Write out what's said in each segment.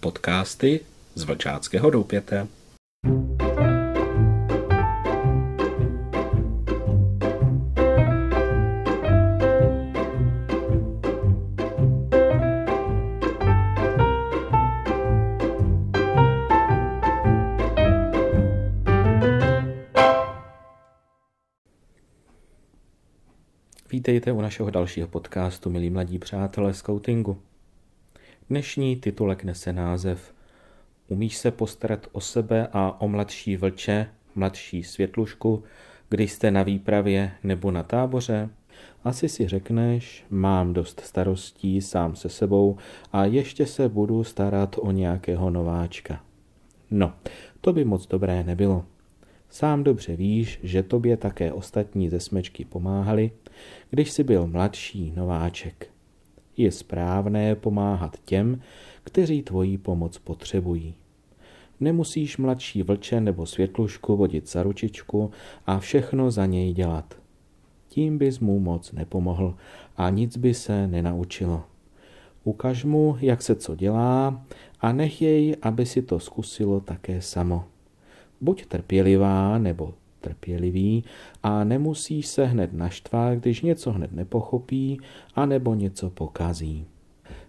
Podcasty z Vlčáckého doupěte. Vítejte u našeho dalšího podcastu, milí mladí přátelé skautingu. Dnešní titulek nese název Umíš se postarat o sebe a o mladší vlče, mladší světlušku, když jste na výpravě nebo na táboře? Asi si řekneš, mám dost starostí sám se sebou a ještě se budu starat o nějakého nováčka. No, to by moc dobré nebylo. Sám dobře víš, že tobě také ostatní ze smečky pomáhali, když jsi byl mladší nováček. Je správné pomáhat těm, kteří tvoji pomoc potřebují. Nemusíš mladší vlče nebo světlušku vodit za ručičku a všechno za něj dělat. Tím bys mu moc nepomohl a nic by se nenaučilo. Ukaž mu, jak se co dělá a nech jej, aby si to zkusilo také samo. Buď trpělivá nebo trpělivý a nemusíš se hned naštvat, když něco hned nepochopí a nebo něco pokazí.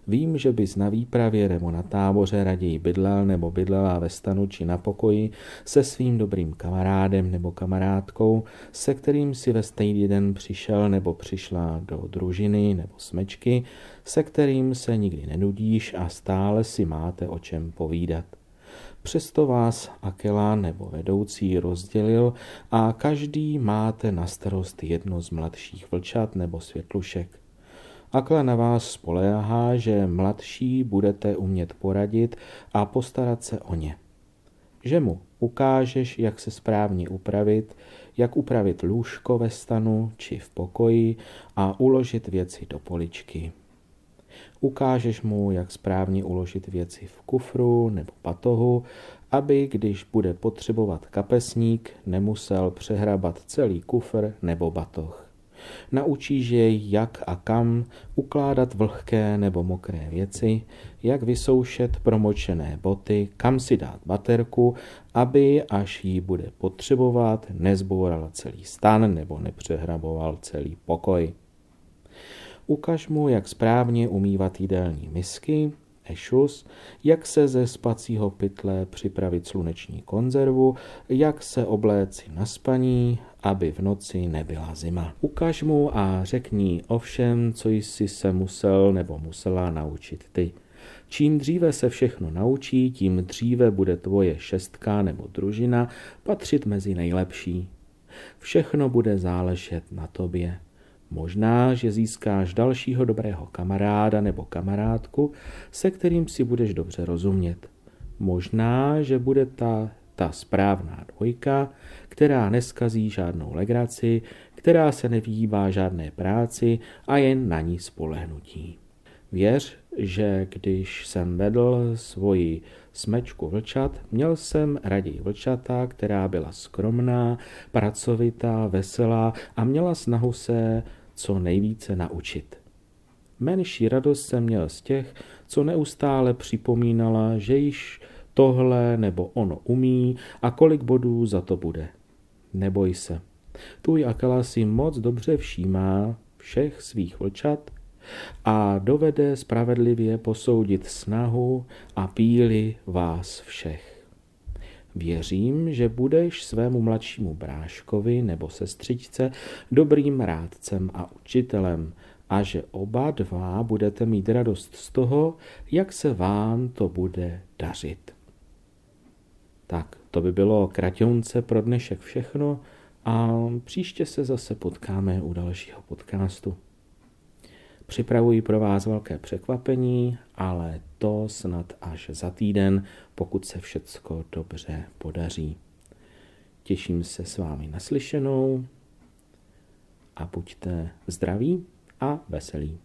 Vím, že bys na výpravě nebo na táboře raději bydlel nebo bydlela ve stanu či na pokoji se svým dobrým kamarádem nebo kamarádkou, se kterým si ve stejný den přišel nebo přišla do družiny nebo smečky, se kterým se nikdy nenudíš a stále si máte o čem povídat. Přesto vás Akela nebo vedoucí rozdělil a každý máte na starost jedno z mladších vlčat nebo světlušek. Akela na vás spoléhá, že mladší budete umět poradit a postarat se o ně. Že mu ukážeš, jak se správně upravit, jak upravit lůžko ve stanu či v pokoji a uložit věci do poličky. Ukážeš mu, jak správně uložit věci v kufru nebo patohu, aby, když bude potřebovat kapesník, nemusel přehrabat celý kufr nebo batoh. Naučíš jej, jak a kam ukládat vlhké nebo mokré věci, jak vysoušet promočené boty, kam si dát baterku, aby, až ji bude potřebovat, nezboural celý stan nebo nepřehraboval celý pokoj. Ukaž mu, jak správně umývat jídelní misky, ešus, jak se ze spacího pytle připravit sluneční konzervu, jak se obléci na spaní, aby v noci nebyla zima. Ukaž mu a řekni o všem, co jsi se musel nebo musela naučit ty. Čím dříve se všechno naučí, tím dříve bude tvoje šestka nebo družina patřit mezi nejlepší. Všechno bude záležet na tobě. Možná, že získáš dalšího dobrého kamaráda nebo kamarádku, se kterým si budeš dobře rozumět. Možná, že bude ta, ta správná dvojka, která neskazí žádnou legraci, která se nevýbá žádné práci a jen na ní spolehnutí. Věř, že když jsem vedl svoji smečku vlčat, měl jsem raději vlčata, která byla skromná, pracovitá, veselá a měla snahu se co nejvíce naučit. Menší radost jsem měl z těch, co neustále připomínala, že již tohle nebo ono umí a kolik bodů za to bude. Neboj se. Tvůj Akela si moc dobře všímá všech svých vlčat a dovede spravedlivě posoudit snahu a píly vás všech. Věřím, že budeš svému mladšímu bráškovi nebo sestřičce dobrým rádcem a učitelem a že oba dva budete mít radost z toho, jak se vám to bude dařit. Tak, to by bylo kratěunce pro dnešek všechno a příště se zase potkáme u dalšího podcastu. Připravuji pro vás velké překvapení, ale to snad až za týden, pokud se všecko dobře podaří. Těším se s vámi naslyšenou a buďte zdraví a veselí.